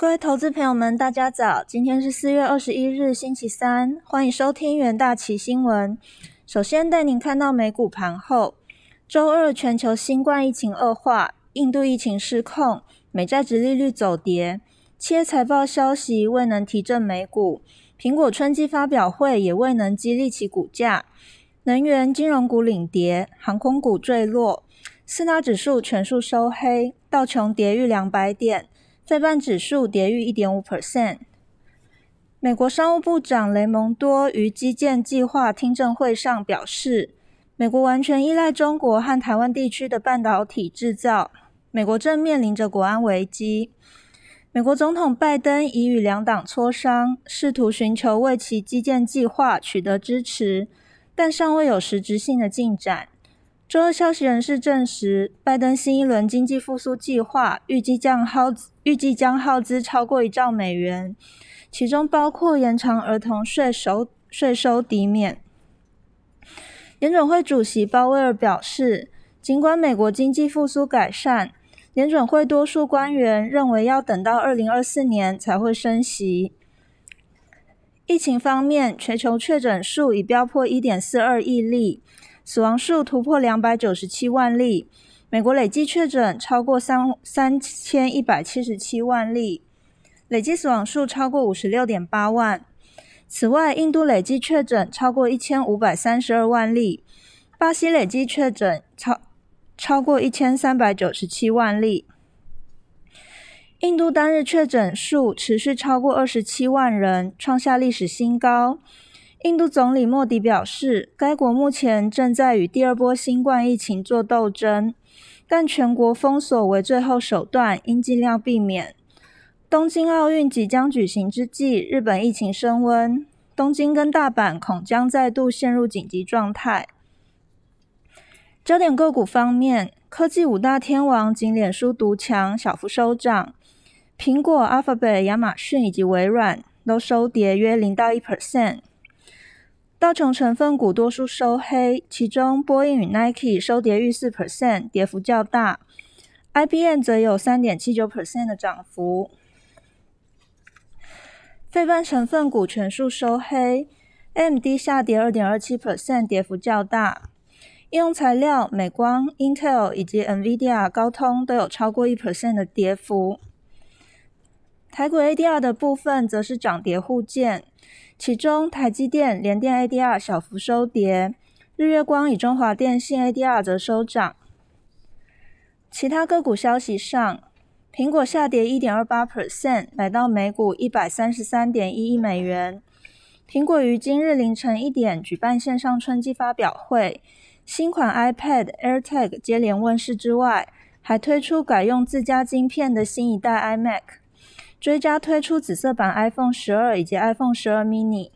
各位投资朋友们，大家早！今天是四月二十一日，星期三，欢迎收听元大旗新闻。首先带您看到美股盘后，周二全球新冠疫情恶化，印度疫情失控，美债值利率走跌，企业财报消息未能提振美股，苹果春季发表会也未能激励其股价，能源、金融股领跌，航空股坠落，四大指数全数收黑，道琼跌逾两百点。费半指数跌逾一点五 percent。美国商务部长雷蒙多于基建计划听证会上表示，美国完全依赖中国和台湾地区的半导体制造，美国正面临着国安危机。美国总统拜登已与两党磋商，试图寻求为其基建计划取得支持，但尚未有实质性的进展。周二，消息人士证实，拜登新一轮经济复苏计划预计将耗预计将耗资超过一兆美元，其中包括延长儿童税收税收抵免。联准会主席鲍威尔表示，尽管美国经济复苏改善，联准会多数官员认为要等到二零二四年才会升息。疫情方面，全球确诊数已飙破一点四二亿例。死亡数突破两百九十七万例，美国累计确诊超过三三千一百七十七万例，累计死亡数超过五十六点八万。此外，印度累计确诊超过一千五百三十二万例，巴西累计确诊超超过一千三百九十七万例。印度单日确诊数持续超过二十七万人，创下历史新高。印度总理莫迪表示，该国目前正在与第二波新冠疫情作斗争，但全国封锁为最后手段，应尽量避免。东京奥运即将举行之际，日本疫情升温，东京跟大阪恐将再度陷入紧急状态。焦点个股方面，科技五大天王仅脸书独强，小幅收涨，苹果、Alphabet、亚马逊以及微软都收跌约零到一 percent。道琼成分股多数收黑，其中波音与 Nike 收跌逾四 percent，跌幅较大。IBM 则有三点七九 percent 的涨幅。费半成分股全数收黑，AMD 下跌二点二七 percent，跌幅较大。应用材料、美光、Intel 以及 NVIDIA、高通都有超过一 percent 的跌幅。台股 ADR 的部分则是涨跌互见。其中，台积电、联电 ADR 小幅收跌，日月光与中华电信 ADR 则收涨。其他个股消息上，苹果下跌一点二八 percent，来到每股一百三十三点一亿美元。苹果于今日凌晨一点举办线上春季发表会，新款 iPad AirTag 接连问世之外，还推出改用自家晶片的新一代 iMac。追加推出紫色版 iPhone 十二以及 iPhone 十二 mini。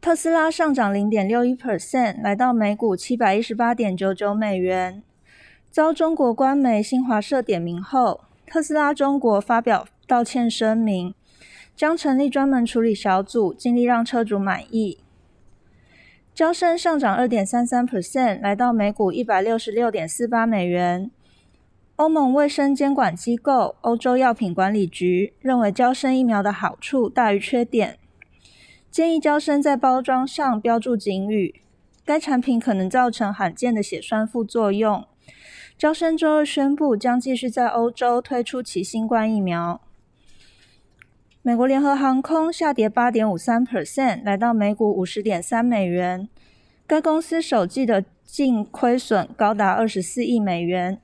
特斯拉上涨零点六一 percent，来到每股七百一十八点九九美元。遭中国官媒新华社点名后，特斯拉中国发表道歉声明，将成立专门处理小组，尽力让车主满意。交生上涨二点三三 percent，来到每股一百六十六点四八美元。欧盟卫生监管机构欧洲药品管理局认为，胶生疫苗的好处大于缺点，建议胶生在包装上标注警语。该产品可能造成罕见的血栓副作用。胶生周二宣布，将继续在欧洲推出其新冠疫苗。美国联合航空下跌八点五三 percent，来到每股五十点三美元。该公司首季的净亏损高达二十四亿美元。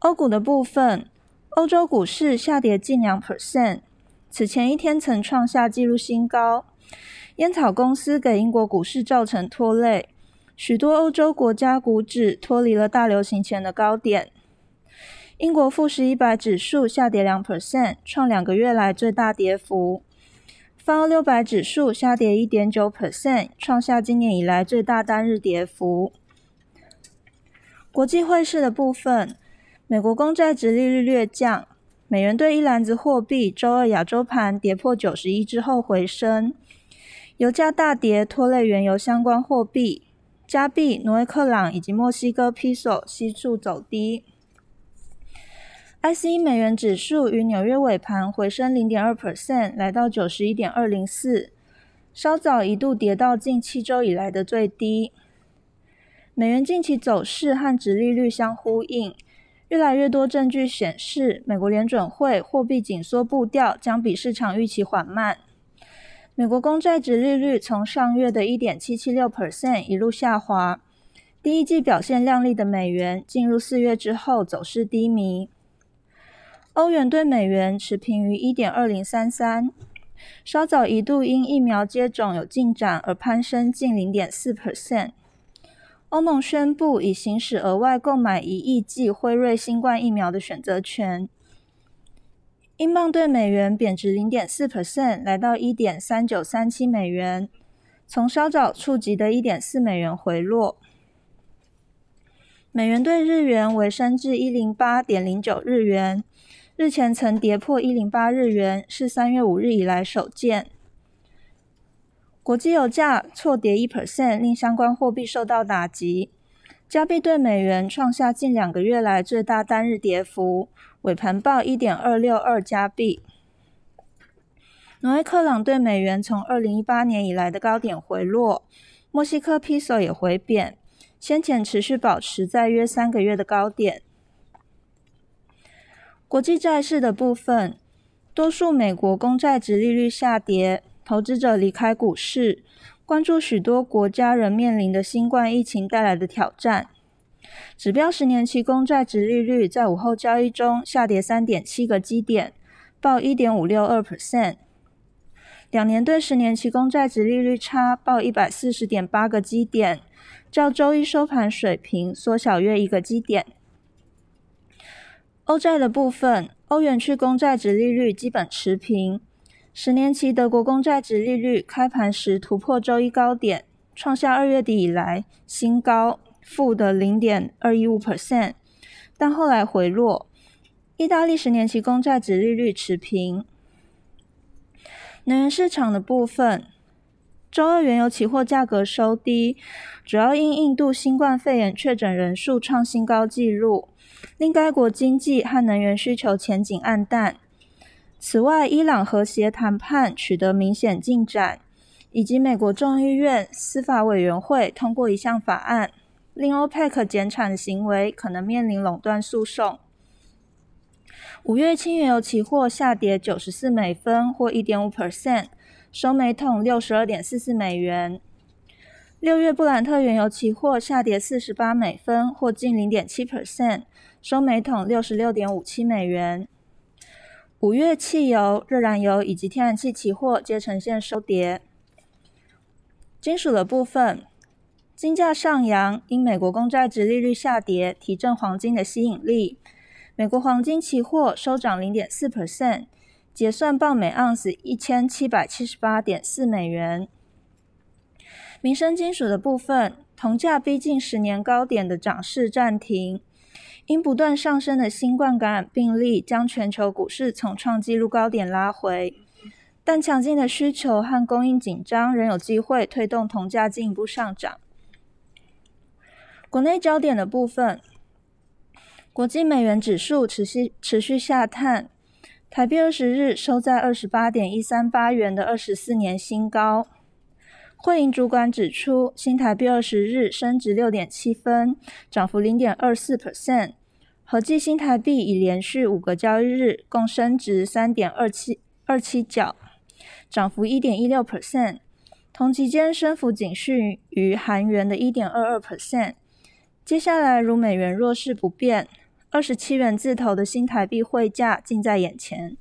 欧股的部分，欧洲股市下跌近两 percent，此前一天曾创下纪录新高。烟草公司给英国股市造成拖累，许多欧洲国家股指脱离了大流行前的高点。英国富时一百指数下跌两 percent，创两个月来最大跌幅。泛欧六百指数下跌一点九 percent，创下今年以来最大单日跌幅。国际汇市的部分。美国公债值利率略降，美元兑一篮子货币周二亚洲盘跌破九十一之后回升，油价大跌拖累原油相关货币，加币、挪威克朗以及墨西哥披索悉数走低。IC 美元指数于纽约尾盘回升零点二 percent，来到九十一点二零四，稍早一度跌到近七周以来的最低。美元近期走势和殖利率相呼应，越来越多证据显示，美国联准会货币紧缩步调将比市场预期缓慢。美国公债殖利率从上月的一点七七六 percent 一路下滑，第一季表现亮丽的美元进入四月之后走势低迷。欧元对美元持平于一点二零三三，稍早一度因疫苗接种有进展而攀升近零点四 percent。欧盟宣布已行使额外购买一亿剂辉瑞新冠疫苗的选择权。英镑对美元贬值零点四 percent，来到一点三九三七美元，从稍早触及的一点四美元回落。美元对日元为升至一零八点零九日元。日前曾跌破一零八日元，是三月五日以来首见。国际油价错跌一 percent，令相关货币受到打击。加币对美元创下近两个月来最大单日跌幅，尾盘报一点二六二加币。挪威克朗对美元从二零一八年以来的高点回落，墨西哥比索也回贬，先前持续保持在约三个月的高点。国际债市的部分，多数美国公债值利率下跌，投资者离开股市，关注许多国家仍面临的新冠疫情带来的挑战。指标十年期公债值利率在午后交易中下跌三点七个基点，报一点五六二 percent。两年对十年期公债值利率差报一百四十点八个基点，较周一收盘水平缩小约一个基点。欧债的部分，欧元区公债值利率基本持平。十年期德国公债值利率开盘时突破周一高点，创下二月底以来新高，负的零点二一五 percent，但后来回落。意大利十年期公债值利率持平。能源市场的部分，周二原油期货价格收低，主要因印度新冠肺炎确诊人数创新高纪录。令该国经济和能源需求前景暗淡。此外，伊朗和谐谈判取得明显进展，以及美国众议院司法委员会通过一项法案，令欧佩克减产行为可能面临垄断诉讼。五月轻原油期货下跌九十四美分，或一点五 percent，收每桶六十二点四四美元。六月布兰特原油期货下跌四十八美分，或近零点七 percent。收每桶六十六点五七美元。五月汽油、热燃油以及天然气期货皆呈现收跌。金属的部分，金价上扬，因美国公债值利率下跌，提振黄金的吸引力。美国黄金期货收涨零点四 percent，结算报每盎司一千七百七十八点四美元。民生金属的部分，铜价逼近十年高点的涨势暂停。因不断上升的新冠感染病例，将全球股市从创纪录高点拉回，但强劲的需求和供应紧张仍有机会推动铜价进一步上涨。国内焦点的部分，国际美元指数持续持续下探，台币二十日收在二十八点一三八元的二十四年新高。汇银主管指出，新台币二十日升值六点七分，涨幅零点二四 percent。合计新台币已连续五个交易日共升值三点二七二七角，涨幅一点一六 percent。同期间升幅仅逊于韩元的一点二二 percent。接下来，如美元弱势不变，二十七元字头的新台币汇价近在眼前。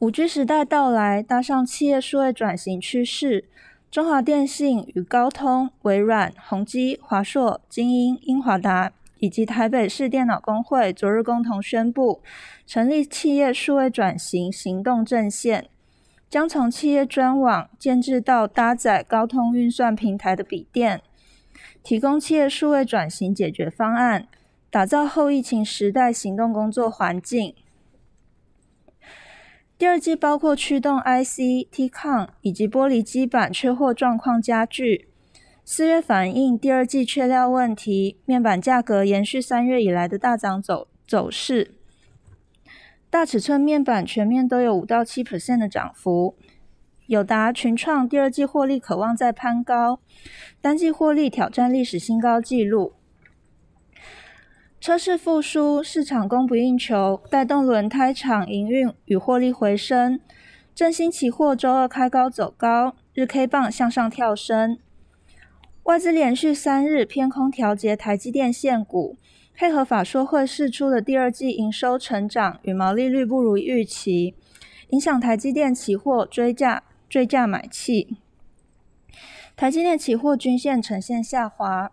五 G 时代到来，搭上企业数位转型趋势，中华电信与高通、微软、宏基、华硕、精英、英华达以及台北市电脑工会昨日共同宣布，成立企业数位转型行动阵线，将从企业专网建制到搭载高通运算平台的笔电，提供企业数位转型解决方案，打造后疫情时代行动工作环境。第二季包括驱动 IC、T-Con 以及玻璃基板缺货状况加剧。四月反映第二季缺料问题，面板价格延续三月以来的大涨走走势。大尺寸面板全面都有五到七 percent 的涨幅。友达、群创第二季获利渴望再攀高，单季获利挑战历史新高纪录。车市复苏，市场供不应求，带动轮胎厂营运与获利回升。振兴期货周二开高走高，日 K 棒向上跳升。外资连续三日偏空调节台积电现股，配合法说会释出的第二季营收成长与毛利率不如预期，影响台积电期货追价。追价买气，台积电期货均线呈现下滑，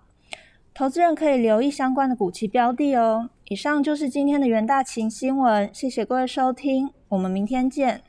投资人可以留意相关的股期标的哦。以上就是今天的元大琴新闻，谢谢各位收听，我们明天见。